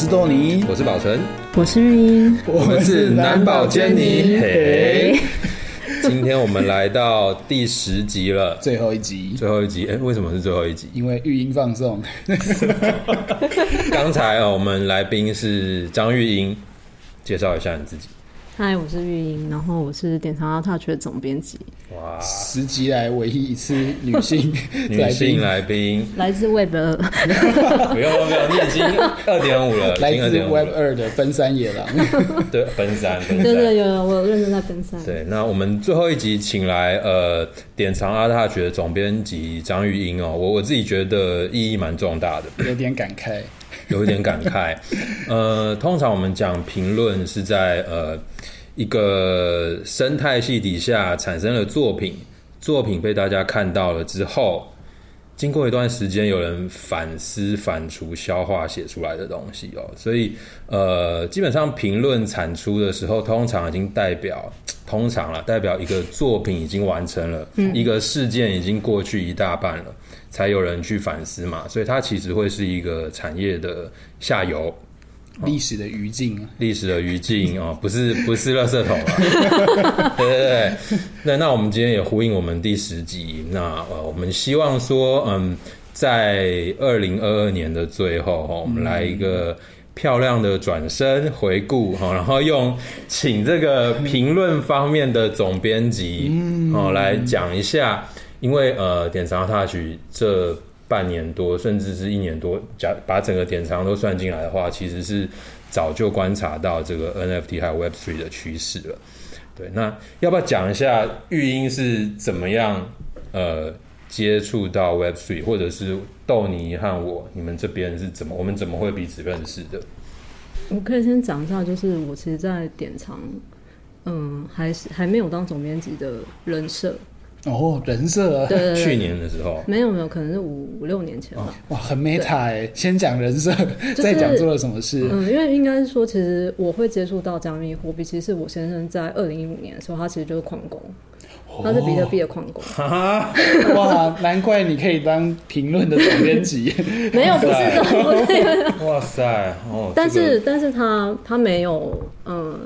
是豆泥，我是宝成，我是玉英，我们是男宝坚尼。嘿，今天我们来到第十集了，最后一集，最后一集。哎，为什么是最后一集？因为玉英放送。刚才哦，我们来宾是张玉英，介绍一下你自己。嗨，我是玉英，然后我是典藏 ARTouch 的总编辑。哇，十集来唯一一次女性 女性来宾，来自 Web 二，不用不用，你已经二点五了，来自 Web 二的奔山野狼，对，奔山，奔三，对对有有，我有认真在奔三。对，那我们最后一集请来呃典藏 ARTouch 的总编辑张玉英哦，我我自己觉得意义蛮重大的，有点感慨，有一点感慨。呃，通常我们讲评论是在呃。一个生态系底下产生了作品，作品被大家看到了之后，经过一段时间，有人反思、反刍、消化写出来的东西哦。所以，呃，基本上评论产出的时候，通常已经代表，通常了，代表一个作品已经完成了，嗯，一个事件已经过去一大半了，才有人去反思嘛。所以，它其实会是一个产业的下游。历史的余烬，历史的余烬哦，不是不是垃圾桶啊，对对对，那那我们今天也呼应我们第十集，那呃，我们希望说，嗯，在二零二二年的最后哈，我们来一个漂亮的转身回顾哈，然后用请这个评论方面的总编辑哦来讲一下，因为呃，点藏 ARTouch 这。半年多，甚至是一年多，假把整个典藏都算进来的话，其实是早就观察到这个 NFT 还有 Web3 的趋势了。对，那要不要讲一下玉英是怎么样呃接触到 Web3，或者是豆泥和我，你们这边是怎么，我们怎么会彼此认识的？我可以先讲一下，就是我其实，在典藏，嗯，还是还没有当总编辑的人设。哦，人设去年的时候，没有没有，可能是五五六年前吧。哇，很 meta 哎，先讲人设，再讲做了什么事。嗯，因为应该是说，其实我会接触到加密货币，其实是我先生在二零一五年的时候，他其实就是矿工，他是比特币的矿工。哈，哇，难怪你可以当评论的总编辑。没有，不是的，不是。哇塞，哦，但是但是他他没有，嗯。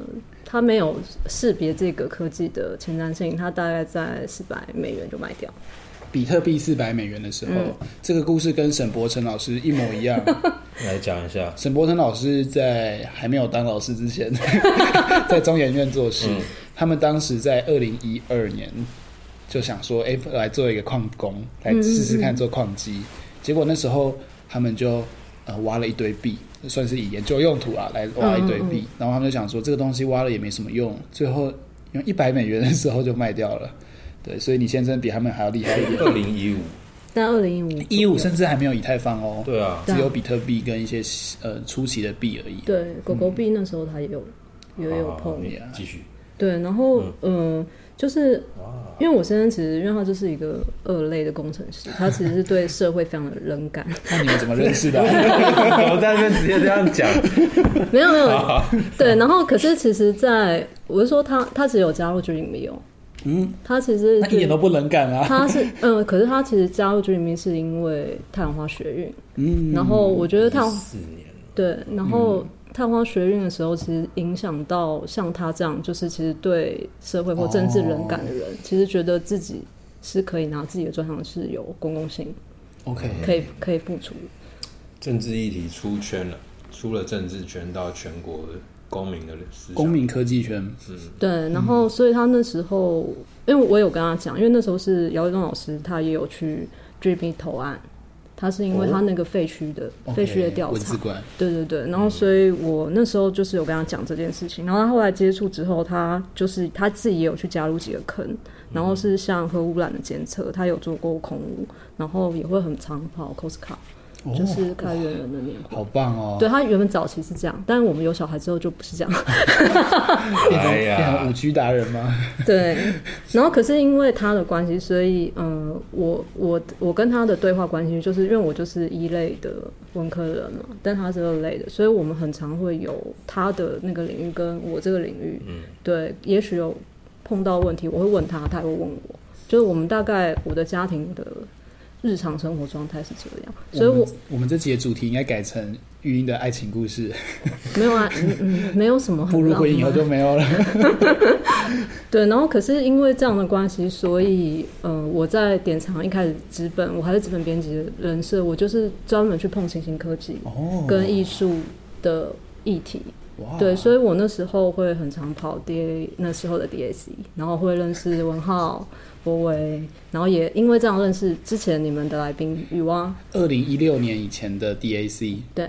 他没有识别这个科技的前瞻性，他大概在四百美元就卖掉。比特币四百美元的时候，嗯，这个故事跟沈伯成老师一模一样。来讲一下，沈伯成老师在还没有当老师之前，在中研院做事，嗯。他们当时在二零一二年就想说，哎，来做一个矿工，来试试看做矿机，嗯嗯。结果那时候他们就呃挖了一堆币。算是以研究用途啊，来挖一堆币，嗯，然后他们就想说这个东西挖了也没什么用，最后用一百美元的时候就卖掉了。对，所以你先生比他们还要厉害一点。二零一五，但二零一五，一五甚至还没有以太坊哦。对啊，只有比特币跟一些呃初期的币而已。对，狗狗币那时候它也有，也有碰。继续。对，然后嗯。呃就是，因为我先生其实，因为他就是一个二类的工程师，他其实是对社会非常的冷感。那你们怎么认识的？我在那边直接这样讲。没有没有，对。然后，可是其实在我是说他，他只有加入 Dreame 哦。嗯，他其实他一点都不冷感啊。他是嗯，可是他其实加入 Dreame 是因为太阳花学运。嗯，然后我觉得太阳四年。对，然后。嗯太阳花学运的时候，其实影响到像他这样，就是其实对社会或政治冷感的人，哦，其实觉得自己是可以拿自己的专长是有公共性，OK，可以可以付出。政治议题出圈了，出了政治圈到全国公民的公民科技圈，嗯，对。然后，所以他那时候，因为我有跟他讲，因为那时候是姚一东老师，他也有去 Dreame 投案。他是因为他那个废墟的废墟的调查，对对对，然后所以我那时候就是有跟他讲这件事情，然后他后来接触之后，他就是他自己也有去加入几个坑，然后是像核污染的监测，他有做过空污，然后也会很常跑 Costco。就是开源人的年货，好棒哦！对，他原本早期是这样，但是我们有小孩之后就不是这样，变成变成五 G 达人吗？对，然后可是因为他的关系，所以嗯、呃，我我我跟他的对话关系，就是因为我就是一类的文科人嘛，但他是二类的，所以我们很常会有他的那个领域跟我这个领域，嗯，对，也许有碰到问题，我会问他，他也会问我，就是我们大概我的家庭的。日常生活状态是这样。所以我我们，这集的主题应该改成玉音的爱情故事。没有啊，嗯嗯，没有什么。步入婚姻以后就没有了。对，然后可是因为这样的关系，所以嗯、呃，我在典藏一开始纸本，我还是纸本编辑的人设，我就是专门去碰新兴科技跟艺术的议题。Wow. 对，所以我那时候会很常跑 DA 那时候的 DAC，然后会认识文浩、博维，然后也因为这样认识之前你们的来宾雨蛙。二零一六年以前的 DAC，对，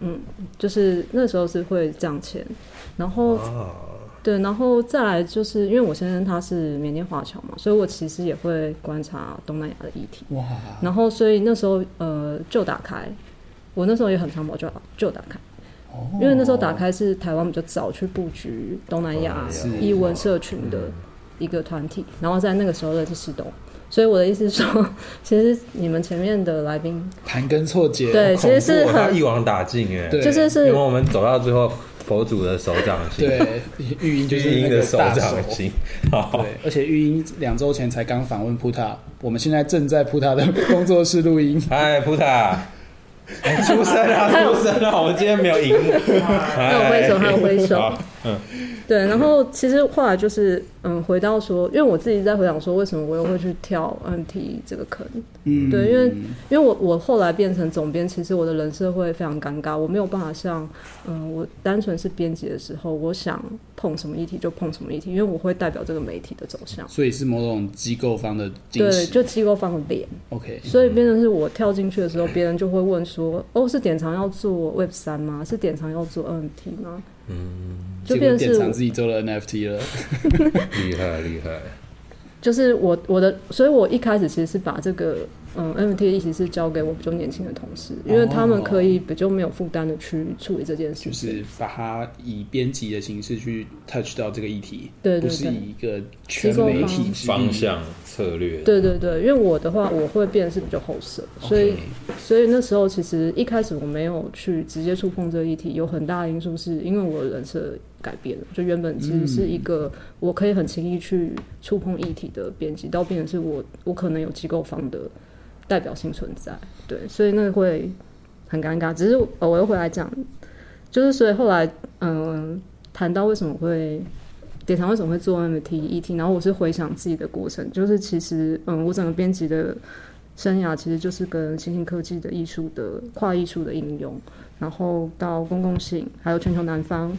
嗯，就是那时候是会这样签，然后、对，然后再来就是因为我先生他是缅甸华侨嘛，所以我其实也会观察东南亚的议题。哇、然后所以那时候呃就打开，我那时候也很常跑就就打开。因为那时候打开是台湾比较早去布局东南亚艺文社群的一个团体，然后在那个时候认识石东，所以我的意思是说，其实你们前面的来宾盘根错节，对，其实是很一网打尽哎，就是是，因为我们走到最后，佛祖的手掌心，对，玉音就是英的手 掌心，对，而且玉音两周前才刚访问普塔，我们现在正在普塔的工作室录音，嗨，普塔。欸、出声啊！出声啊！我们今天没有荧幕，还有挥手，还有挥手。嗯，对。然后其实后来就是，嗯，回到说，因为我自己在回想说，为什么我又会去跳 NFT 这个坑？嗯，对，因为因为我我后来变成总编，其实我的人设会非常尴尬，我没有办法像，嗯，我单纯是编辑的时候，我想碰什么议题就碰什么议题，因为我会代表这个媒体的走向。所以是某种机构方的，对，就机构方的脸。OK。所以变成是我跳进去的时候，别人就会问说：“哦，是典藏要做 Web 三吗？是典藏要做 NFT 吗？”嗯，就变成自己做了 NFT 了，厉害厉害。就是我我的，所以我一开始其实是把这个。嗯，NFT 的意思是交给我比较年轻的同事，因为他们可以比较没有负担的去处理这件事情，就是把它以编辑的形式去 touch 到这个议题，对，不是以一个全媒体方向策略。对对对，因为我的话，我会变得是比较后设，所以所以那时候其实一开始我没有去直接触碰这个议题，有很大的因素是因为我的人设改变了，就原本其实是一个我可以很轻易去触碰议题的编辑，到变成是我我可能有机构方的。代表性存在，对，所以那个会很尴尬。只是我又回来讲，就是所以后来，嗯，谈到为什么会典藏为什么会做 NFT ET，然后我是回想自己的过程，就是其实，嗯，我整个编辑的生涯其实就是跟新兴科技的艺术的跨艺术的应用，然后到公共性，还有全球南方，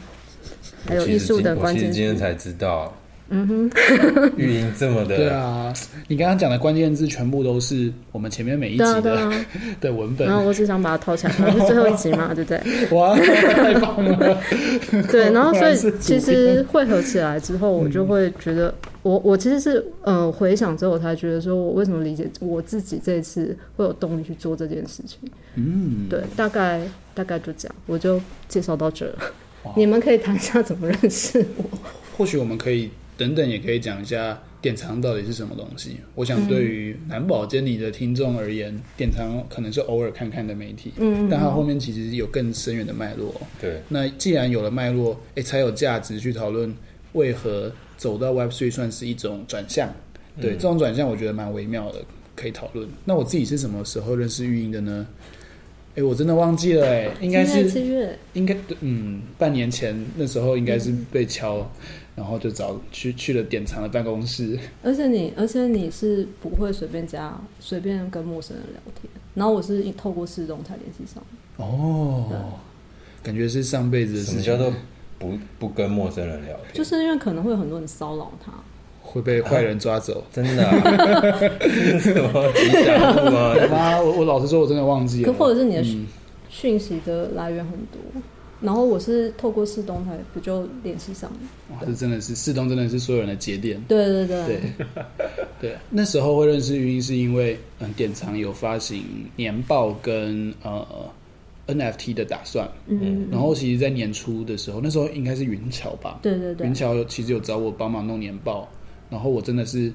还有艺术的关键。其实今天才知道。嗯哼，语音这么的，对啊，你刚刚讲的关键字全部都是我们前面每一集的对、啊对啊、的文本。然后我只想把它套起来，是 最后一集嘛，对不对？哇，太棒了！对，然后所以其实汇合起来之后，我就会觉得，我我其实是呃回想之后，我才觉得说我为什么理解我自己这一次会有动力去做这件事情。嗯，对，大概大概就这样，我就介绍到这了。你们可以谈一下怎么认识我。或许我们可以。等等，也可以讲一下典藏到底是什么东西。我想，对于男宝坚尼的听众而言，典藏可能是偶尔看看的媒体，嗯，但它后面其实有更深远的脉络。对，那既然有了脉络，哎、欸，才有价值去讨论为何走到 Web Three 算是一种转向。对，嗯、这种转向我觉得蛮微妙的，可以讨论。那我自己是什么时候认识玉英的呢？哎、欸，我真的忘记了、欸，哎，应该是七月，应该嗯，半年前那时候应该是被敲。嗯然后就找去去了典藏的办公室，而且你而且你是不会随便加随便跟陌生人聊天，然后我是透过视动才联系上。哦，感觉是上辈子的事情。什么叫做不不跟陌生人聊天？就是因为可能会有很多人骚扰他，会被坏人抓走。啊、真的、啊？什么吉祥物吗？我我老实说，我真的忘记了。或者是你的讯息的来源很多。然后我是透过四东台，不就联系上了？哇，这真的是四东，真的是所有人的节点。对对对对 对。那时候会认识云音，是因为嗯，典藏有发行年报跟呃 NFT 的打算。嗯。然后其实，在年初的时候，那时候应该是云桥吧？对对对。云桥其实有找我帮忙弄年报，然后我真的是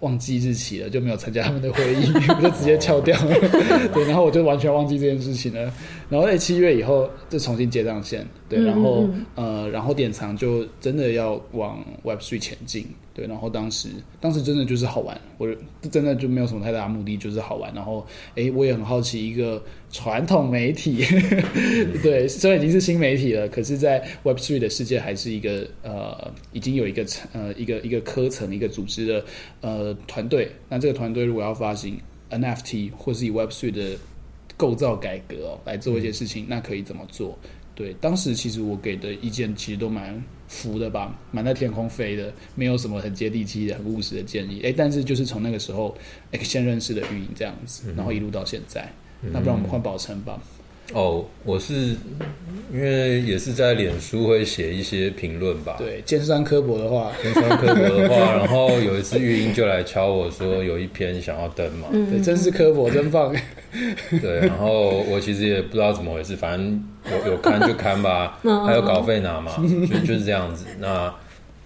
忘记日期了，就没有参加他们的会议，我就直接翘掉了。对，然后我就完全忘记这件事情了。然后在七月以后再重新接上线，对，然后嗯嗯呃，然后典藏就真的要往 Web3 前进。对，然后当时，当时真的就是好玩，我真的就没有什么太大的目的，就是好玩。然后，哎，我也很好奇，一个传统媒体，对，虽然已经是新媒体了，可是，在 Web Three 的世界，还是一个呃，已经有一个呃，一个一个科层、一个组织的呃团队。那这个团队如果要发行 NFT，或是以 Web Three 的构造改革哦来做一些事情，嗯、那可以怎么做？对，当时其实我给的意见其实都蛮浮的吧，蛮在天空飞的，没有什么很接地气的、很务实的建议。哎，但是就是从那个时候，哎，先认识的运营这样子，然后一路到现在。嗯、那不然我们换宝成吧。哦，我是因为也是在脸书会写一些评论吧。对，尖酸刻薄的话，尖酸刻薄的话。然后有一次玉英就来敲我说有一篇想要登嘛，对，真是刻薄，真棒。对，然后我其实也不知道怎么回事，反正有有看就看吧，还有稿费拿嘛，就就是这样子。那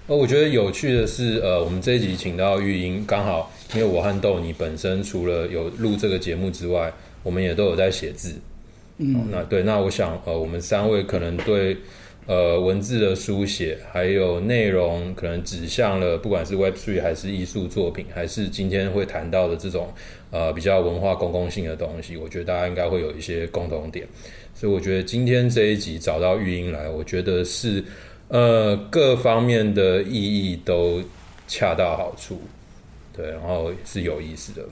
呃，我觉得有趣的是，呃，我们这一集请到玉英，刚好因为我和豆你本身除了有录这个节目之外，我们也都有在写字。嗯、那对，那我想，呃，我们三位可能对，呃，文字的书写，还有内容，可能指向了，不管是 Web3 还是艺术作品，还是今天会谈到的这种，呃，比较文化公共性的东西，我觉得大家应该会有一些共同点。所以我觉得今天这一集找到玉英来，我觉得是，呃，各方面的意义都恰到好处，对，然后是有意思的。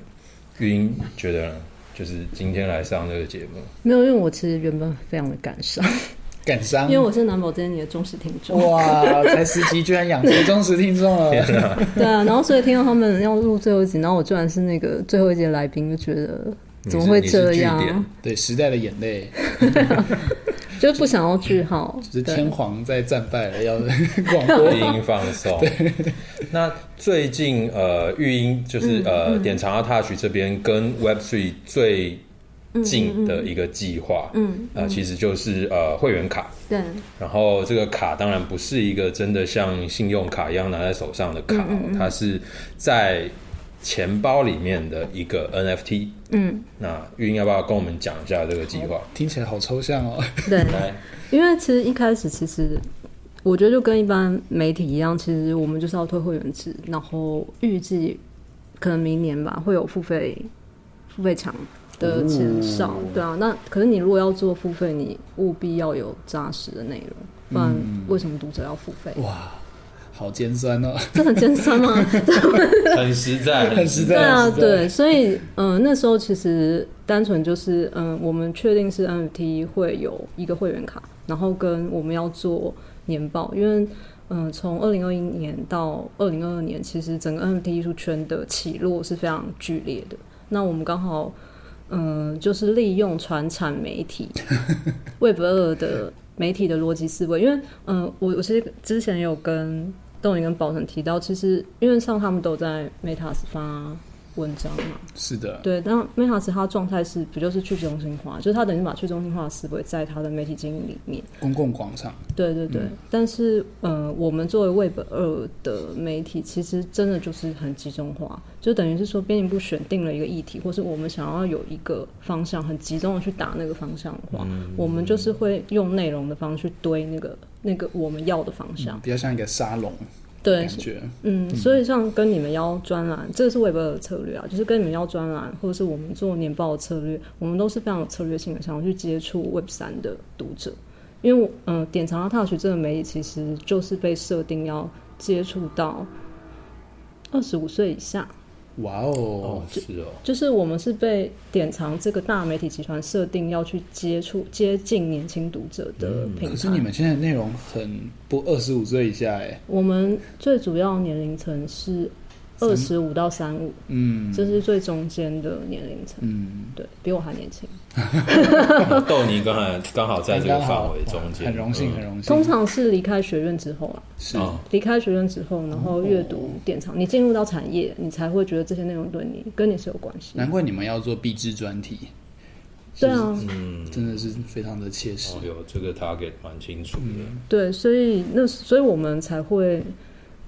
玉英觉得呢？就是今天来上这个节目，没有，因为我其实原本非常的感伤，感伤，因为我是南宝这些年的忠实听众。哇，才十集居然养成忠实听众了，对啊，然后所以听到他们要录最后一集，然后我居然是那个最后一集的来宾，就觉得怎么会这样？对，时代的眼泪。就不想要句号，只是天皇在战败了，要 广播音放松。对，那最近呃，育英就是呃，典藏 ARTouch 这边跟 Web Three 最近的一个计划，嗯，啊，其实就是呃会员卡。对。然后这个卡当然不是一个真的像信用卡一样拿在手上的卡，它是在钱包里面的一个 NFT，嗯，那玉英要不要跟我们讲一下这个计划？听起来好抽象哦。对，因为其实一开始，其实我觉得就跟一般媒体一样，其实我们就是要推会员制，然后预计可能明年吧会有付费付费墙的前哨，哦、对啊。那可是你如果要做付费，你务必要有扎实的内容，不然为什么读者要付费？哇！好尖酸哦，这很尖酸吗？很实在，很实在。对啊，对，所以嗯、呃，那时候其实单纯就是嗯、呃，我们确定是 NFT 会有一个会员卡，然后跟我们要做年报，因为嗯，从二零二一年到二零二二年，其实整个 NFT 艺术圈的起落是非常剧烈的。那我们刚好嗯、呃，就是利用传产媒体 Web 二的媒体的逻辑思维，因为嗯、呃，我我其实之前有跟豆你跟宝成提到，其实因为像他们都在 Meta 发文章嘛，是的，对。但 Meta 它状态是不就是去中心化？就是它等于把去中心化的思维在它的媒体经营里面，公共广场。对对对。嗯、但是，呃，我们作为 Web 二的媒体，其实真的就是很集中化，就等于是说，编辑部选定了一个议题，或是我们想要有一个方向，很集中的去打那个方向的话，嗯、我们就是会用内容的方式去堆那个那个我们要的方向，嗯、比较像一个沙龙。对，嗯，嗯，所以像跟你们邀专栏，这个是 Web 二的策略啊，就是跟你们邀专栏，或者是我们做年报的策略，我们都是非常有策略性的，想要去接触 Web 三的读者，因为嗯，典藏的 Touch 这个媒体其实就是被设定要接触到二十五岁以下。哇哦，是哦，就是我们是被典藏这个大媒体集团设定要去接触、接近年轻读者的平台。可是你们现在内容很不二十五岁以下哎。我们最主要年龄层是。二十五到三五，嗯，这是最中间的年龄层，嗯，对，比我还年轻。豆泥刚才刚好在这个范围中间，很荣幸，很荣幸。通常是离开学院之后啊，是离开学院之后，然后阅读典藏，你进入到产业，你才会觉得这些内容对你跟你是有关系。难怪你们要做必知专题，对啊，嗯，真的是非常的切实。有这个 target 蛮清楚的，对，所以那所以我们才会。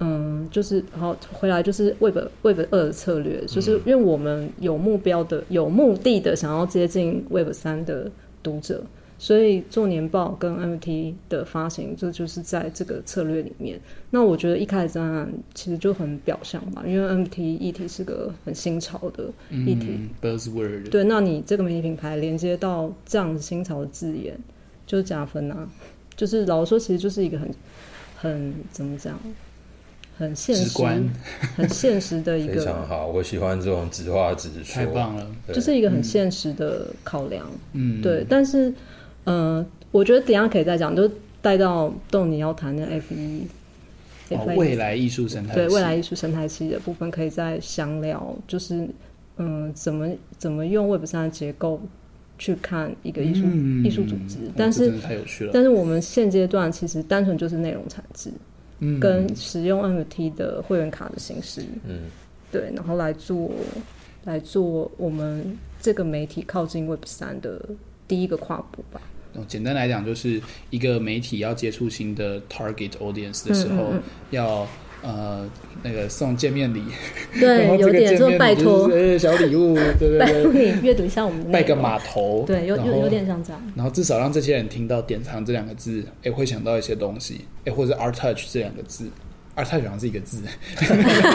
嗯，就是然后回来就是 Web Web 二的策略，就是因为我们有目标的、有目的的想要接近 Web 三的读者，所以做年报跟 NFT 的发行，这就是在这个策略里面。那我觉得一开始当然其实就很表象嘛，因为 NFT 议题是个很新潮的议题、嗯、，Buzzword。对，那你这个媒体品牌连接到这样新潮的字眼，就是加分啊。就是老实说，其实就是一个很很怎么讲？很现 很现实的一个。非常好，我喜欢这种直话直说。太棒了，就是一个很现实的考量。嗯，对。但是，嗯、呃，我觉得等一下可以再讲，就带到豆你要谈的 F 一、哦，未来艺术生态，对未来艺术生态系的部分，可以再详聊。就是，嗯、呃，怎么怎么用 Web 三的结构去看一个艺术艺术组织？但是太有趣了。但是我们现阶段其实单纯就是内容产制。跟使用 NFT 的会员卡的形式，嗯，对，然后来做来做我们这个媒体靠近 Web 三的第一个跨步吧。简单来讲，就是一个媒体要接触新的 target audience 的时候，嗯嗯嗯要。呃，那个送见面礼，对，有点说拜托，呃，小礼物，对对对，拜托你阅读一下我们的拜个码头，对，有有有点像这样，然后至少让这些人听到“典藏”这两个字，哎，会想到一些东西，哎，或者 “art touch” 这两个字，“art touch” 好像是一个字，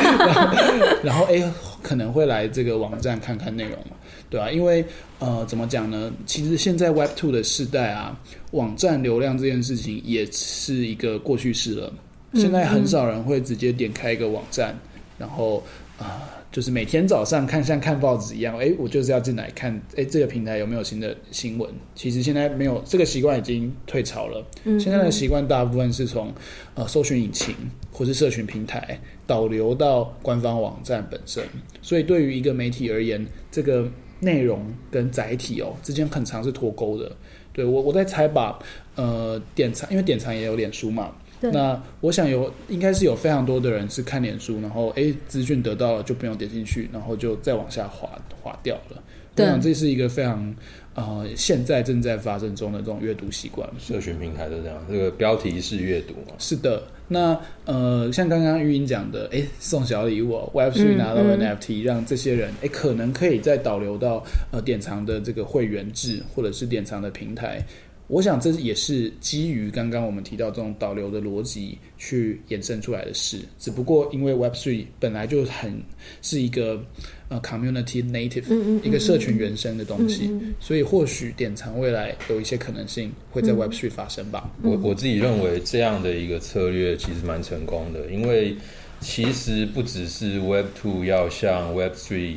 然后哎，可能会来这个网站看看内容嘛，对啊，因为呃，怎么讲呢？其实现在 Web Two 的时代啊，网站流量这件事情也是一个过去式了。现在很少人会直接点开一个网站，嗯、然后啊、呃，就是每天早上看像看报纸一样，哎，我就是要进来看，哎，这个平台有没有新的新闻？其实现在没有这个习惯，已经退潮了。嗯、现在的习惯大部分是从呃搜寻引擎或是社群平台导流到官方网站本身，所以对于一个媒体而言，这个内容跟载体哦之间很常是脱钩的。对，我我在猜吧，呃，典藏，因为典藏也有脸书嘛。那我想有应该是有非常多的人是看脸书，然后哎资讯得到了就不用点进去，然后就再往下滑滑掉了。我想这是一个非常呃现在正在发生中的这种阅读习惯。社群平台都这样，这个标题式阅读。是的，那呃像刚刚玉英讲的，哎送小礼物，Web3 拿到 NFT，嗯嗯让这些人哎可能可以再导流到呃典藏的这个会员制或者是典藏的平台。我想这也是基于刚刚我们提到这种导流的逻辑去衍生出来的事，只不过因为 Web Three 本来就很是一个呃 community native 嗯嗯嗯一个社群原生的东西，嗯嗯嗯。所以或许典藏未来有一些可能性会在 Web Three 发生吧。嗯、我我自己认为这样的一个策略其实蛮成功的，因为其实不只是 Web Two 要向 Web Three，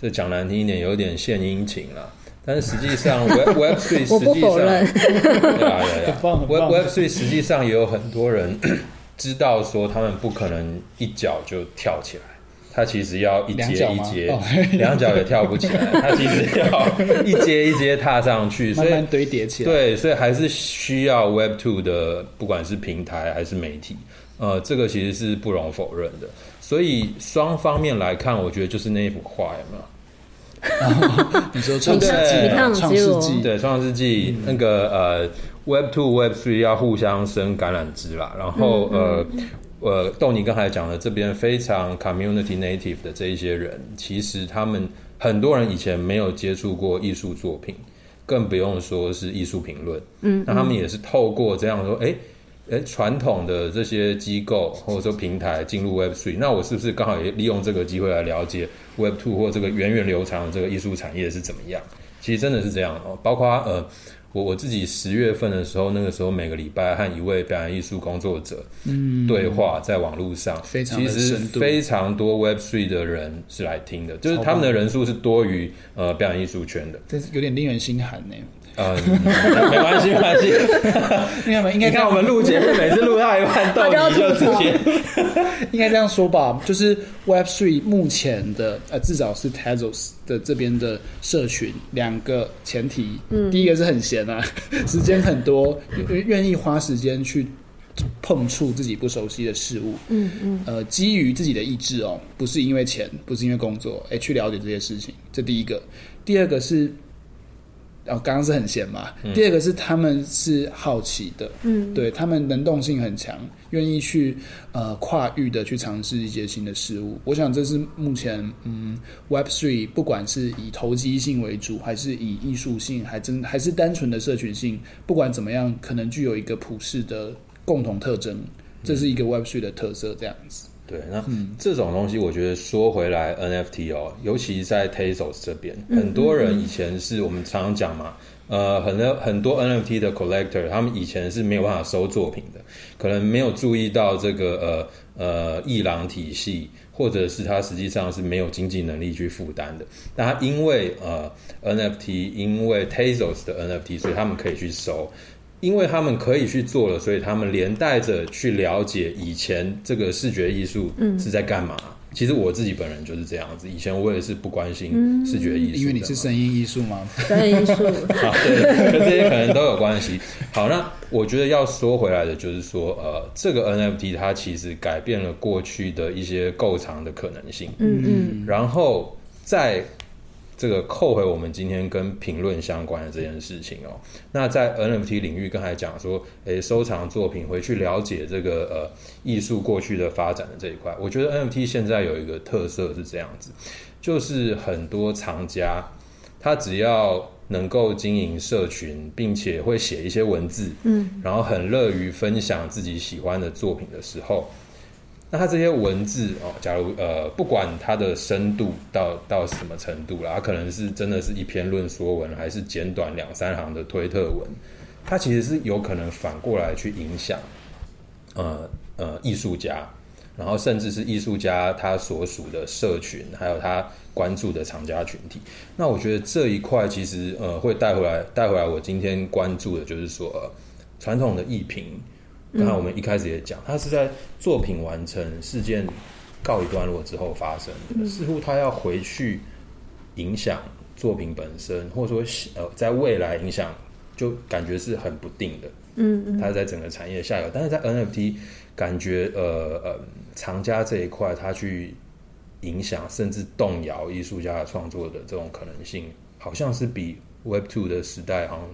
这讲难听一点有点献殷勤了。但是实际上，Web Web Three 实际上，对啊对啊，Web Web Three 实际上也有很多人 知道说，他们不可能一脚就跳起来，他其实要一阶一阶，两脚也跳不起来，他其实要一阶一阶踏上去，所以慢慢堆叠起来。对，所以还是需要 Web Two 的，不管是平台还是媒体，呃，这个其实是不容否认的。所以双方面来看，我觉得就是那一幅画，有没有？你说创世纪，创世纪对创世纪那个呃，Web Two Web Three 要互相生橄榄枝啦。然后呃呃，豆你刚才讲的这边非常 Community Native 的这一些人，其实他们很多人以前没有接触过艺术作品，更不用说是艺术评论。嗯，那他们也是透过这样说，哎。诶，传统的这些机构或者说平台进入 Web Three，那我是不是刚好也利用这个机会来了解 Web Two 或这个源远流长的这个艺术产业是怎么样？其实真的是这样哦。包括呃，我我自己十月份的时候，那个时候每个礼拜和一位表演艺术工作者嗯对话，在网络上，其实非常多 Web Three 的人是来听的，就是他们的人数是多于呃表演艺术圈的，这是有点令人心寒呢。嗯，没关系，没关系。应该应该看我们录节目，每次录到一半，豆泥就直接。应该这样说吧，就是 Web Three 目前的呃，至少是 Tezos 的这边的社群，两个前提。嗯，第一个是很闲啊，时间很多，愿意花时间去碰触自己不熟悉的事物。嗯嗯。呃，基于自己的意志哦，不是因为钱，不是因为工作，哎，去了解这些事情。这第一个。第二个是。哦，刚刚是很闲嘛。嗯、第二个是他们是好奇的，嗯，对他们能动性很强，愿意去呃跨域的去尝试一些新的事物。我想这是目前嗯 Web Three 不管是以投机性为主，还是以艺术性，还真还是单纯的社群性，不管怎么样，可能具有一个普世的共同特征。这是一个 Web Three 的特色，这样子。对，那、嗯、这种东西，我觉得说回来，NFT 哦，尤其在 Tezos 这边，嗯、很多人以前是我们常常讲嘛，呃，很多很多 NFT 的 collector，他们以前是没有办法收作品的，可能没有注意到这个呃呃艺廊体系，或者是他实际上是没有经济能力去负担的。那他因为呃 NFT，因为 Tezos 的 NFT，所以他们可以去收。因为他们可以去做了，所以他们连带着去了解以前这个视觉艺术是在干嘛。嗯、其实我自己本人就是这样子，以前我也是不关心视觉艺术，因为你是声音艺术吗？声音艺术，好，对，跟这些可能都有关系。好，那我觉得要说回来的，就是说，呃，这个 NFT 它其实改变了过去的一些构藏的可能性。嗯嗯，然后在。这个扣回我们今天跟评论相关的这件事情哦，那在 NFT 领域刚才讲说，诶，收藏作品回去了解这个呃艺术过去的发展的这一块，我觉得 NFT 现在有一个特色是这样子，就是很多藏家他只要能够经营社群，并且会写一些文字，嗯，然后很乐于分享自己喜欢的作品的时候。那它这些文字哦，假如呃，不管它的深度到到什么程度啦，它可能是真的是一篇论说文，还是简短两三行的推特文，它其实是有可能反过来去影响呃呃艺术家，然后甚至是艺术家他所属的社群，还有他关注的厂家群体。那我觉得这一块其实呃会带回来带回来，我今天关注的就是说，传统的艺评。刚才我们一开始也讲，他是在作品完成、事件告一段落之后发生的，似乎他要回去影响作品本身，或者说呃，在未来影响，就感觉是很不定的。嗯嗯，他在整个产业下游，但是在 NFT 感觉呃呃，藏家这一块，他去影响甚至动摇艺术家的创作的这种可能性，好像是比 Web Two 的时代好像。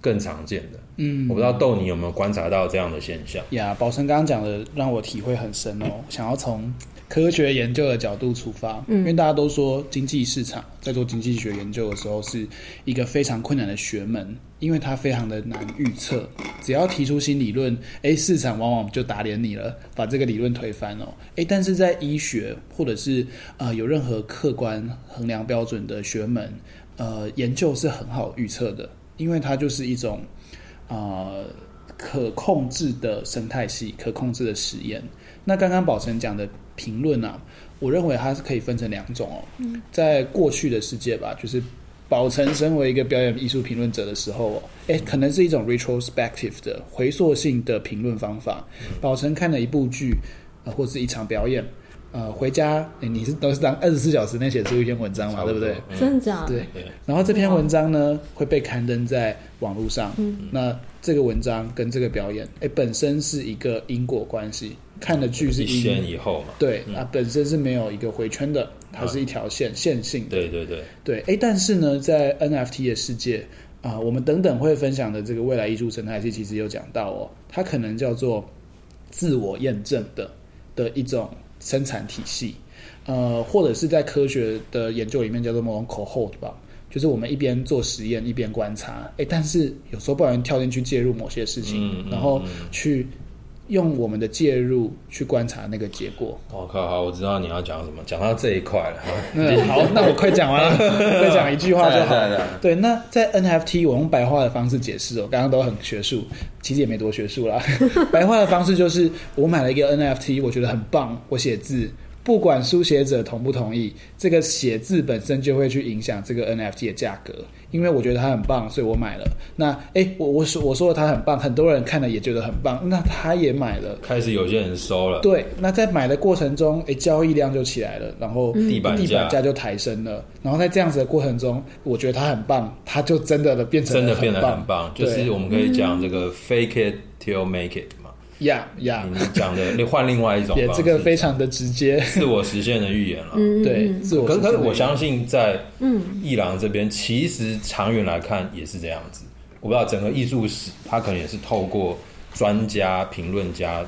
更常见的，嗯，我不知道豆你有没有观察到这样的现象呀？宝成刚刚讲的让我体会很深哦。想要从科学研究的角度出发，嗯，因为大家都说经济市场在做经济学研究的时候是一个非常困难的学门，因为它非常的难预测。只要提出新理论，诶，市场往往就打脸你了，把这个理论推翻哦。诶，但是在医学或者是呃有任何客观衡量标准的学门，呃，研究是很好预测的。因为它就是一种，呃，可控制的生态系，可控制的实验。那刚刚宝成讲的评论啊，我认为它是可以分成两种哦。在过去的世界吧，就是宝成身为一个表演艺术评论者的时候，诶，可能是一种 retrospective 的回溯性的评论方法。宝成看了一部剧，呃，或是一场表演。呃，回家，欸、你是都是当二十四小时内写出一篇文章嘛，对不对？真的假的？对。然后这篇文章呢，会被刊登在网络上。嗯。那这个文章跟这个表演，哎、欸，本身是一个因果关系。看的剧是一先一后嘛？对，啊，本身是没有一个回圈的，它是一条线、嗯、线性的。对对对。对，哎、欸，但是呢，在 NFT 的世界啊、呃，我们等等会分享的这个未来艺术生态系，其实有讲到哦，它可能叫做自我验证的的一种。生产体系，呃，或者是在科学的研究里面叫做某种 cohort 吧，就是我们一边做实验一边观察，诶，但是有时候不小心跳进去介入某些事情，嗯嗯嗯、然后去用我们的介入去观察那个结果。我靠，好，我知道你要讲什么，讲到这一块了。嗯，好，那我快讲完了，再讲一句话就好。对，那在 NFT 我用白话的方式解释哦，刚刚都很学术，其实也没多学术啦。白话的方式就是，我买了一个 NFT，我觉得很棒，我写字。不管书写者同不同意，这个写字本身就会去影响这个 NFT 的价格。因为我觉得它很棒，所以我买了。那诶，我我说我说了它很棒，很多人看了也觉得很棒，那他也买了。开始有些人收了。对，那在买的过程中，诶，交易量就起来了，然后地板地板价就抬升了。然后在这样子的过程中，我觉得它很棒，它就真的的变成真的变得很棒。就是我们可以讲这个 fake it till make it 嘛。呀呀，你讲的，你换另外一种，也这个非常的直接，自我实现的预言了。嗯，对，自我。可是我相信在嗯，艺廊这边，其实长远来看也是这样子。我不知道整个艺术史，它可能也是透过专家、评论家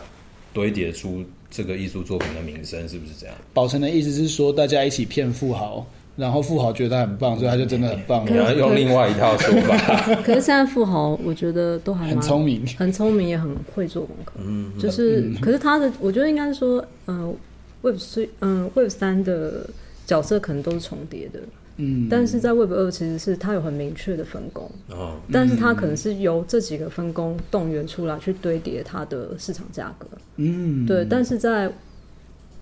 堆叠出这个艺术作品的名声，是不是这样？宝成的意思是说，大家一起骗富豪。然后富豪觉得他很棒，所以他就真的很棒。然后用另外一套说法。可是现在富豪，我觉得都还很聪明，很聪明，也很会做功课。嗯，就是，嗯、可是他的，我觉得应该是说，嗯、呃、，Web 3，嗯，Web 三的角色可能都是重叠的。嗯，但是在 Web 二其实是他有很明确的分工。哦，但是他可能是由这几个分工动员出来去堆叠它的市场价格。嗯，对。但是在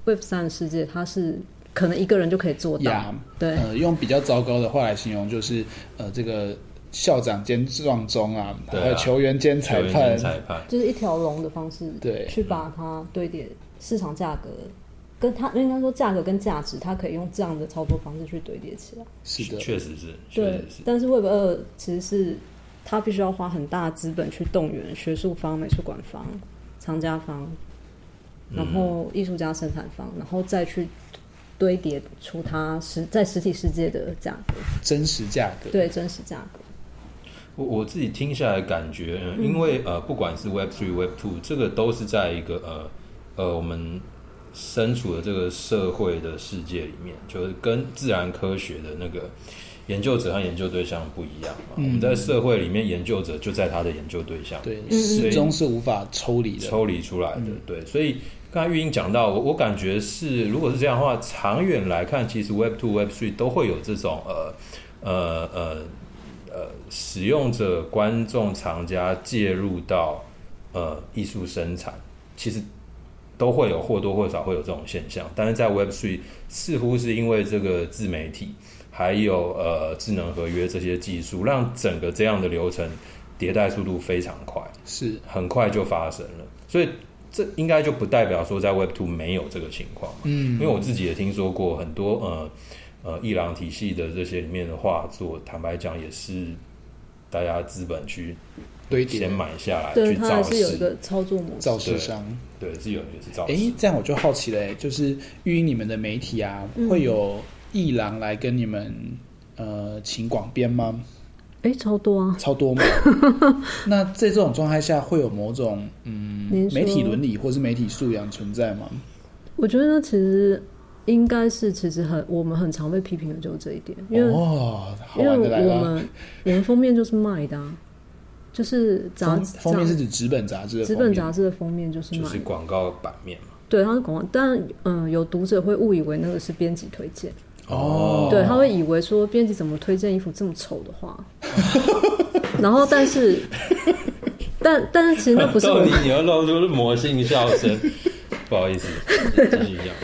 Web 三的世界，它是。可能一个人就可以做到。Yeah, 对，呃，用比较糟糕的话来形容，就是呃，这个校长兼撞钟啊，还有球员兼裁判，裁判就是一条龙的方式，对，去把它堆叠市场价格，跟他应该说价格跟价值，他可以用这样的操作方式去堆叠起来。是的，确实是，对。但是 Web 二其实是他必须要花很大的资本去动员学术方、美术馆方、藏家方，然后艺术家生产方，然后再去。堆叠出它实在实体世界的价格，真实价格，对真实价格。我我自己听下来感觉，嗯、因为呃，不管是 Web Three、Web Two，这个都是在一个呃呃我们身处的这个社会的世界里面，就是跟自然科学的那个研究者和研究对象不一样嘛。嗯、我们在社会里面，研究者就在他的研究对象，对，始终是无法抽离的，抽离出来的，嗯、对，所以。刚才玉英讲到，我我感觉是，如果是这样的话，长远来看，其实 Web Two、Web Three 都会有这种呃呃呃呃使用者、观众、藏家介入到呃艺术生产，其实都会有或多或少会有这种现象。但是在 Web Three，似乎是因为这个自媒体还有呃智能合约这些技术，让整个这样的流程迭代速度非常快，是很快就发生了，所以。这应该就不代表说在 Web Two 没有这个情况，嗯，因为我自己也听说过很多呃呃伊朗体系的这些里面的画作，坦白讲也是大家资本去堆先买下来去造势，是有一个操作模式，造势商对，对是有也是造势。哎，这样我就好奇了，就是运营你们的媒体啊，嗯、会有伊朗来跟你们呃请广编吗？哎，超多啊，超多嘛。那在这种状态下，会有某种嗯媒体伦理或是媒体素养存在吗？我觉得其实应该是，其实很我们很常被批评的就是这一点，因为哦，因为我们我们封面就是卖的，啊，就是杂志封面是指纸本杂志，纸本杂志的封面就是卖就是广告版面嘛。对，它是广告，但嗯，有读者会误以为那个是编辑推荐。哦，对，他会以为说编辑怎么推荐一幅这么丑的画，然后但是，但但是其实那不是。到底你要露出魔性笑声？不好意思，继续讲。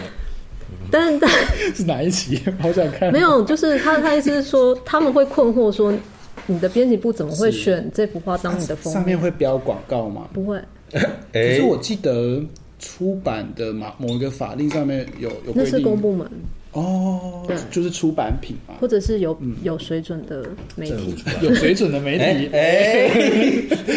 但但 是哪一期？好想看。没有，就是他他意思是说，他们会困惑说，你的编辑部怎么会选这幅画当你的封面？上面会标广告吗？不会。可是我记得出版的某某一个法令上面有有规定，那是公部门。哦，对，就是出版品嘛，或者是有有水准的媒体，有水准的媒体，哎，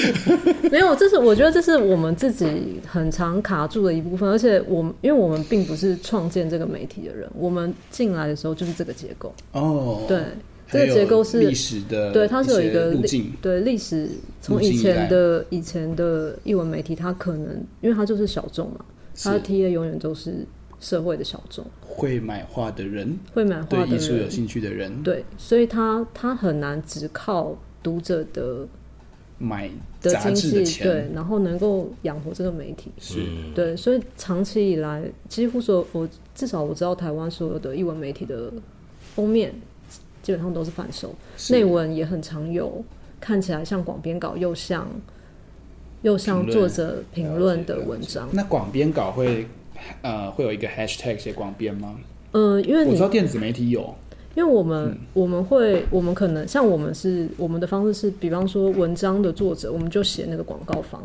没有，这是我觉得这是我们自己很常卡住的一部分，而且我们因为我们并不是创建这个媒体的人，我们进来的时候就是这个结构。哦，对，这个结构是历史的，对，它是有一个路径，对历史从以前的以前的译文媒体，它可能因为它就是小众嘛，它的 TA 永远都是。社会的小众。会买画的人，会买画对艺术有兴趣的人，对，所以他他很难只靠读者的买的经济，对，然后能够养活这个媒体，是。对，所以长期以来，几乎所有我至少我知道台湾所有的译文媒体的封面基本上都是反手，内文也很常有，看起来像广编稿，又像又像作者评论的文章。那广编稿会。呃，会有一个 hashtag 写广编吗？嗯、呃，因为你我知道电子媒体有，因为我们、嗯、我们会我们可能像我们是我们的方式是，比方说文章的作者，我们就写那个广告方。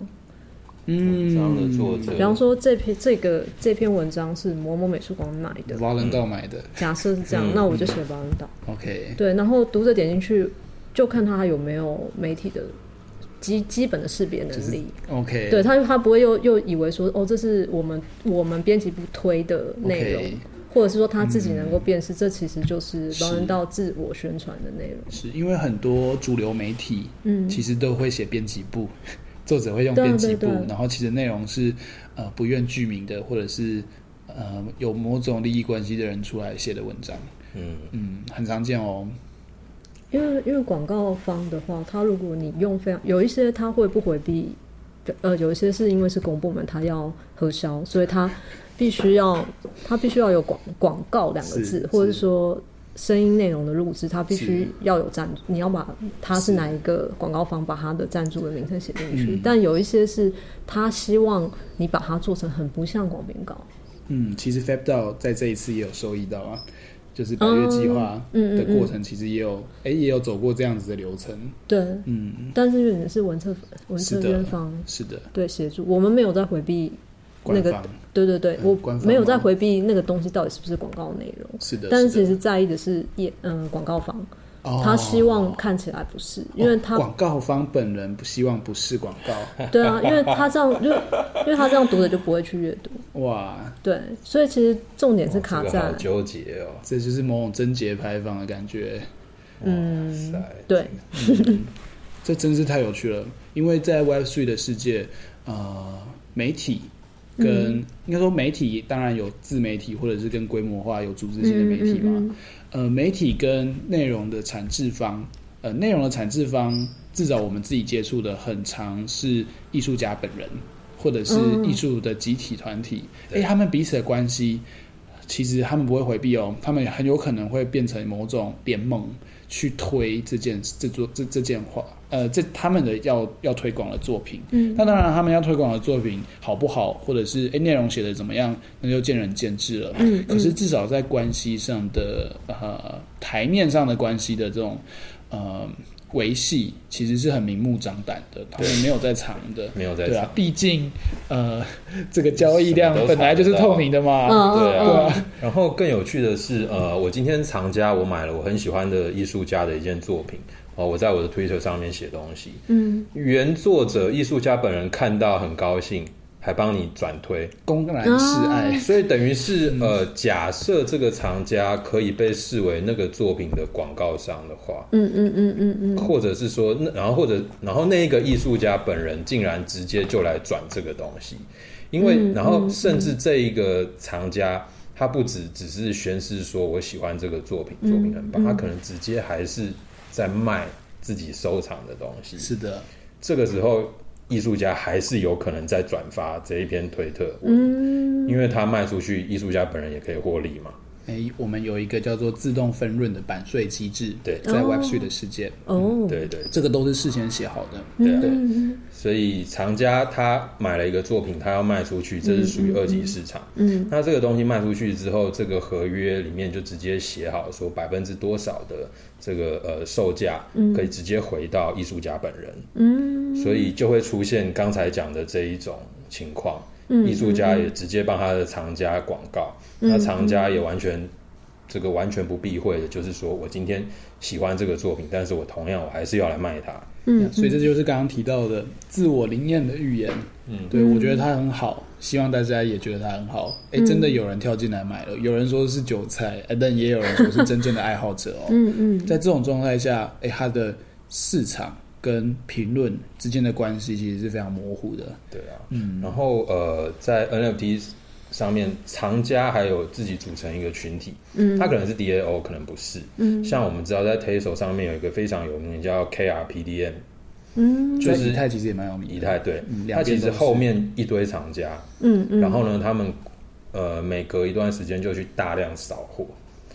嗯，文章的作者，比方说这篇这个这篇文章是某某美术馆买的，瓦伦道买的。假设是这样，嗯、那我就写瓦伦道。OK，对，然后读者点进去就看他有没有媒体的基基本的识别能力。OK，对他他不会又又以为说哦，这是我们我们编辑部推的内容。Okay. 或者是说他自己能够辨识，嗯，这其实就是老人道自我宣传的内容。是因为很多主流媒体，嗯，其实都会写编辑部，作者会用编辑部，然后其实内容是呃不愿具名的，或者是呃有某种利益关系的人出来写的文章。嗯嗯，很常见哦。因为因为广告方的话，他如果你用非常有一些他会不回避，呃，有一些是因为是公部门，他要核销，所以他。必须要，他必须要有广广告两个字，或者是说声音内容的录制，他必须要有赞助。你要把他是哪一个广告方把他的赞助的名称写进去。嗯。但有一些是他希望你把它做成很不像广编稿。嗯，其实 FAB 在这一次也有收益到啊，就是百月计划的过程，其实也有哎、嗯嗯嗯欸、也有走过这样子的流程。对，嗯，但是你是文策文策院方是的，对协助，我们没有在回避。那个对对对，我没有在回避那个东西到底是不是广告内容，是的。但是其实在意的是业嗯广告方，哦，他希望看起来不是，因为他广告方本人不希望不是广告。对啊，因为他这样 就因为他这样读的就不会去阅读。哇，对，所以其实重点是卡在纠结哦，这就是某种贞节牌坊的感觉。嗯，对，嗯，这真是太有趣了，因为在 Web Three 的世界，呃，媒体。跟应该说，媒体当然有自媒体，或者是跟规模化、有组织性的媒体嘛。嗯嗯嗯呃，媒体跟内容的产制方，呃，内容的产制方，至少我们自己接触的很常是艺术家本人，或者是艺术的集体团体。哎、嗯欸，他们彼此的关系，其实他们不会回避哦，他们很有可能会变成某种联盟。去推这件这做这这件画，呃，这他们的要要推广的作品，嗯，那当然他们要推广的作品好不好，或者是诶内容写的怎么样，那就见仁见智了，嗯，可是至少在关系上的呃台面上的关系的这种呃。维系其实是很明目张胆的，他们没有在藏的，没有在藏。对啊，毕竟呃，这个交易量本来就是透明的嘛。对啊，对啊。然后更有趣的是，呃，我今天藏家我买了我很喜欢的艺术家的一件作品，哦，我在我的 Twitter 上面写东西，嗯，原作者艺术家本人看到很高兴。还帮你转推，公然示爱，所以等于是呃，假设这个藏家可以被视为那个作品的广告商的话，嗯嗯嗯嗯嗯，或者是说，那然后或者然后那一个艺术家本人竟然直接就来转这个东西，因为然后甚至这一个藏家他不只只是宣示说我喜欢这个作品，作品很棒，他可能直接还是在卖自己收藏的东西。是的，这个时候。艺术家还是有可能在转发这一篇推特，嗯，因为他卖出去，艺术家本人也可以获利嘛。哎、欸，我们有一个叫做自动分润的版税机制，对，在 Web3 的世界，哦、嗯，对对，这个都是事先写好的，对。对。所以藏家他买了一个作品，他要卖出去，这是属于二级市场。嗯，那这个东西卖出去之后，这个合约里面就直接写好说百分之多少的这个呃售价，可以直接回到艺术家本人。嗯，所以就会出现刚才讲的这一种情况。艺术家也直接帮他的藏家广告，嗯，那藏家也完全这个完全不避讳的，就是说我今天喜欢这个作品，但是我同样我还是要来卖它。嗯，所以这就是刚刚提到的自我灵验的预言。嗯，对，我觉得它很好，希望大家也觉得它很好。哎，真的有人跳进来买了，有人说是韭菜，但也有人说是真正的爱好者哦。嗯嗯，在这种状态下，哎，它的市场。跟评论之间的关系其实是非常模糊的。对啊，嗯，然后呃，在 NFT 上面，藏家还有自己组成一个群体，嗯，他可能是 DAO，可能不是，嗯，像我们知道在 Tezos 上面有一个非常有名叫 KRPDM，嗯，就是以太其实也蛮有名，以太对，它其实后面一堆藏家，嗯嗯，然后呢，他们呃每隔一段时间就去大量扫货，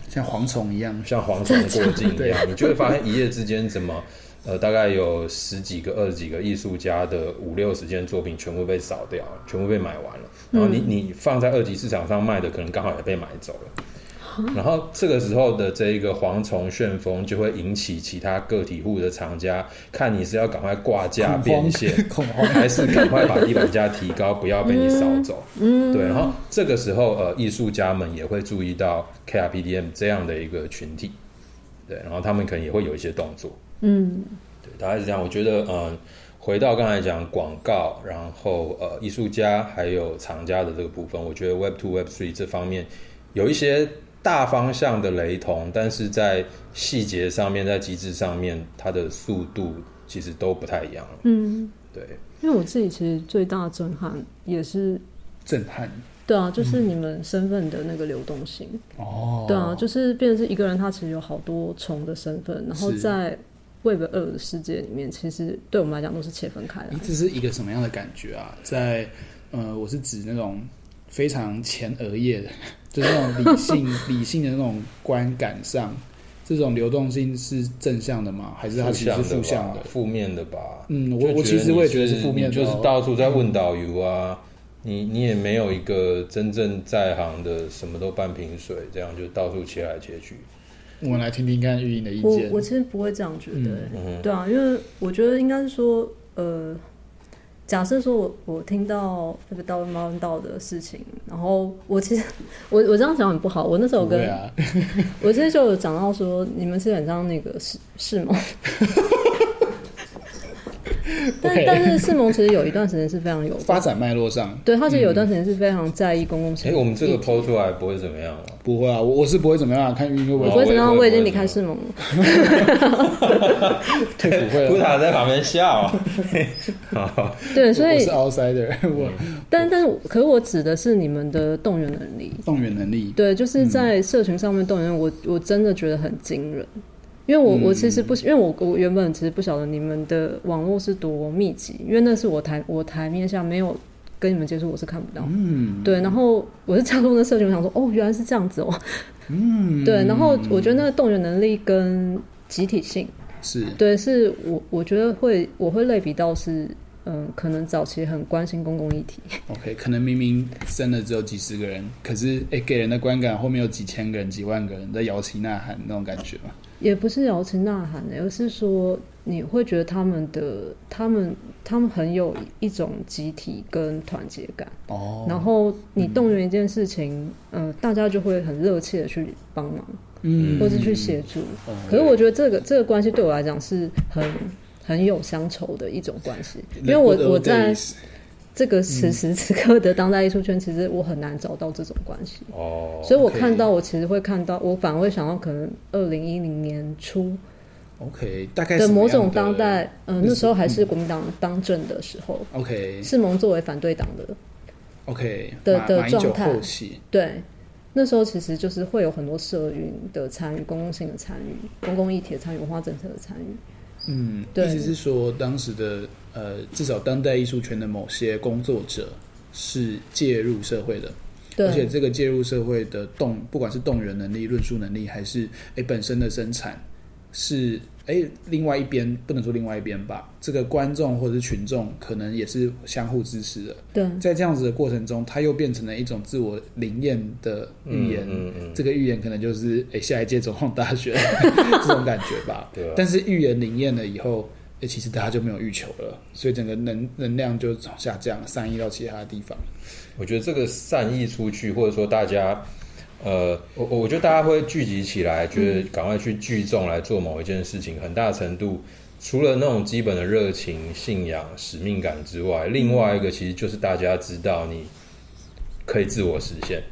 像蝗虫一样，像蝗虫过境一样，你就会发现一夜之间怎么。呃，大概有十几个、二十几个艺术家的五六十件作品全部被扫掉了，全部被买完了。然后你你放在二级市场上卖的，可能刚好也被买走了。然后这个时候的这一个蝗虫旋风就会引起其他个体户的厂家，看你是要赶快挂价变现，还是赶快把地板价提高，不要被你扫走。嗯，对。然后这个时候，呃，艺术家们也会注意到 KRPDM 这样的一个群体，对，然后他们可能也会有一些动作。嗯，对，大概是这样。我觉得，嗯，回到刚才讲广告，然后呃艺术家还有厂家的这个部分，我觉得 Web Two Web Three 这方面有一些大方向的雷同，但是在细节上面，在机制上面，它的速度其实都不太一样。嗯，对。因为我自己其实最大的震撼也是震撼。对啊，就是你们身份的那个流动性。哦、嗯。对啊，就是变成是一个人，他其实有好多重的身份，然后在。Web 二的世界里面，其实对我们来讲都是切分开的。这是一个什么样的感觉啊？在呃，我是指那种非常前额叶的，就是那种理性、理性的那种观感上，这种流动性是正向的吗？还是它其实是负向的、负面的吧？嗯，我我其实我也觉得是负面的，就是到处在问导游啊，嗯、你你也没有一个真正在行的，什么都半瓶水，这样就到处切来切去。我们来听听看玉英的意见。我我其实不会这样觉得，嗯、对啊，因为我觉得应该是说，呃，假设说我我听到那个道恩猫道的事情，然后我其实我我这样讲很不好。我那时候跟，啊、我之前就有讲到说，你们是很像那个世世盟。但.但是世盟其实有一段时间是非常有发展脉络上，对，他其实有一段时间是非常在意公共性。哎、欸，我们这个抛出来不会怎么样吗？不会啊，我我是不会怎么样、啊，看运会不会。不会怎么样，我已经离开世盟了。太不会了，布塔在旁边笑。好，对，所以我是 outsider。我，但但是，可是我指的是你们的动员能力，动员能力，对，就是在社群上面动员，我我真的觉得很惊人。因为我我其实不，因为我我原本其实不晓得你们的网络是多密集，因为那是我台我台面下没有跟你们接触，我是看不到。嗯，对。然后我是加入那社群，我想说，哦，原来是这样子哦。嗯，对。然后我觉得那个动员能力跟集体性是对，是我我觉得会我会类比到是。嗯，可能早期很关心公共议题。OK，可能明明真的只有几十个人，可是哎、欸，给人的观感后面有几千个人、几万个人在摇旗呐喊那种感觉吗？也不是摇旗呐喊的，而是说你会觉得他们的、他们、他们很有一种集体跟团结感。哦。然后你动员一件事情，嗯、呃，大家就会很热切的去帮忙，嗯，或是去协助。嗯、可是我觉得这个这个关系对我来讲是很。很有乡愁的一种关系，因为我我在这个此时此刻的当代艺术圈，其实我很难找到这种关系。哦，所以我看到我其实会看到，我反而会想到可能二零一零年初，OK，大概的某种当代，嗯，那时候还是国民党当政的时候，OK，世盟作为反对党的，OK 的的状态，对，那时候其实就是会有很多社运的参与，公共性的参与，公共议题的参与，文化政策的参与。嗯，对意思是说，当时的呃，至少当代艺术圈的某些工作者是介入社会的，对而且这个介入社会的动，不管是动员能力、论述能力，还是诶本身的生产，是。哎，另外一边不能说另外一边吧，这个观众或者是群众可能也是相互支持的。对，在这样子的过程中，它又变成了一种自我灵验的预言。嗯嗯嗯、这个预言可能就是哎，下一届总统大选 这种感觉吧。对、啊。但是预言灵验了以后，哎，其实大家就没有欲求了，所以整个能能量就下降，散溢到其他的地方。我觉得这个散溢出去，或者说大家。呃，我我觉得大家会聚集起来，觉得赶快去聚众来做某一件事情，很大程度除了那种基本的热情、信仰、使命感之外，另外一个其实就是大家知道你可以自我实现。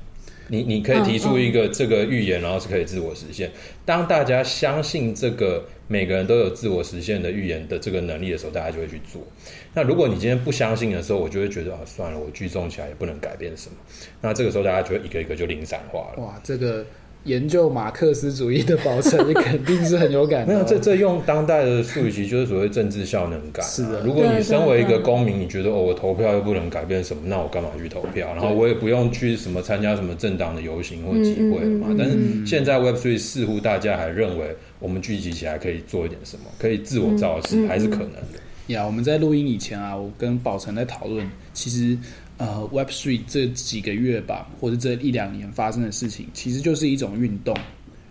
你你可以提出一个这个预言，然后是可以自我实现。当大家相信这个每个人都有自我实现的预言的这个能力的时候，大家就会去做。那如果你今天不相信的时候，我就会觉得啊，算了，我聚众起来也不能改变什么。那这个时候大家就会一个一个就零散化了。哇，这个。研究马克思主义的保存，你肯定是很有感的。没有，这这用当代的术语，其实就是所谓政治效能感。是的，如果你身为一个公民，你觉得哦，我投票又不能改变什么，那我干嘛去投票？然后我也不用去什么参加什么政党的游行或集会嘛。但是现在 Web Three 似乎大家还认为，我们聚集起来可以做一点什么，可以自我造势，还是可能的。呀，我们在录音以前啊，我跟宝成在讨论，其实。呃，Web Three 这几个月吧，或者这一两年发生的事情，其实就是一种运动。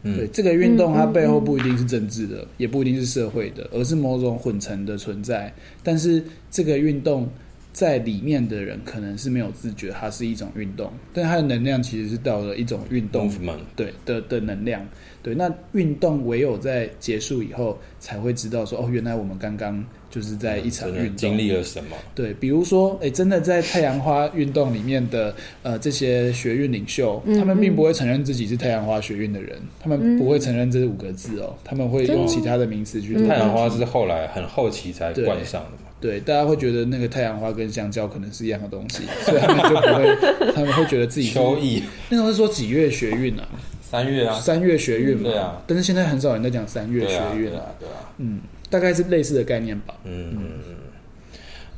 嗯、对，这个运动它背后不一定是政治的，嗯嗯嗯、也不一定是社会的，而是某种混成的存在。但是这个运动在里面的人可能是没有自觉，它是一种运动，但它的能量其实是到了一种运动，对的的能量。对，那运动唯有在结束以后才会知道说，哦，原来我们刚刚。就是在一场运动经历了什么？对，比如说，哎，真的在太阳花运动里面的呃这些学运领袖，嗯、他们并不会承认自己是太阳花学运的人，他们不会承认这五个字哦，他们会用其他的名词去。太阳花是后来很后期才冠上的嘛？对，大家会觉得那个太阳花跟香蕉可能是一样的东西，所以他们就不会，他们会觉得自己秋意。那时候是说几月学运啊？三月啊，三月学运嘛。对啊，但是现在很少人在讲三月学运对啊，对啊，嗯。大概是类似的概念吧。嗯嗯嗯，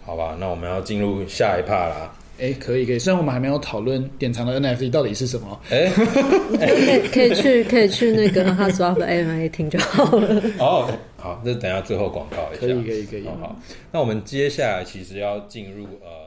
好吧，那我们要进入下一 part 啦。哎、欸，可以可以，虽然我们还没有讨论典藏的 NFT 到底是什么。哎、欸，可以可以去可以去那个的 AMA 听就好了。哦，好，那等下最后广告一下。可以可以可以。好，好，那我们接下来其实要进入呃。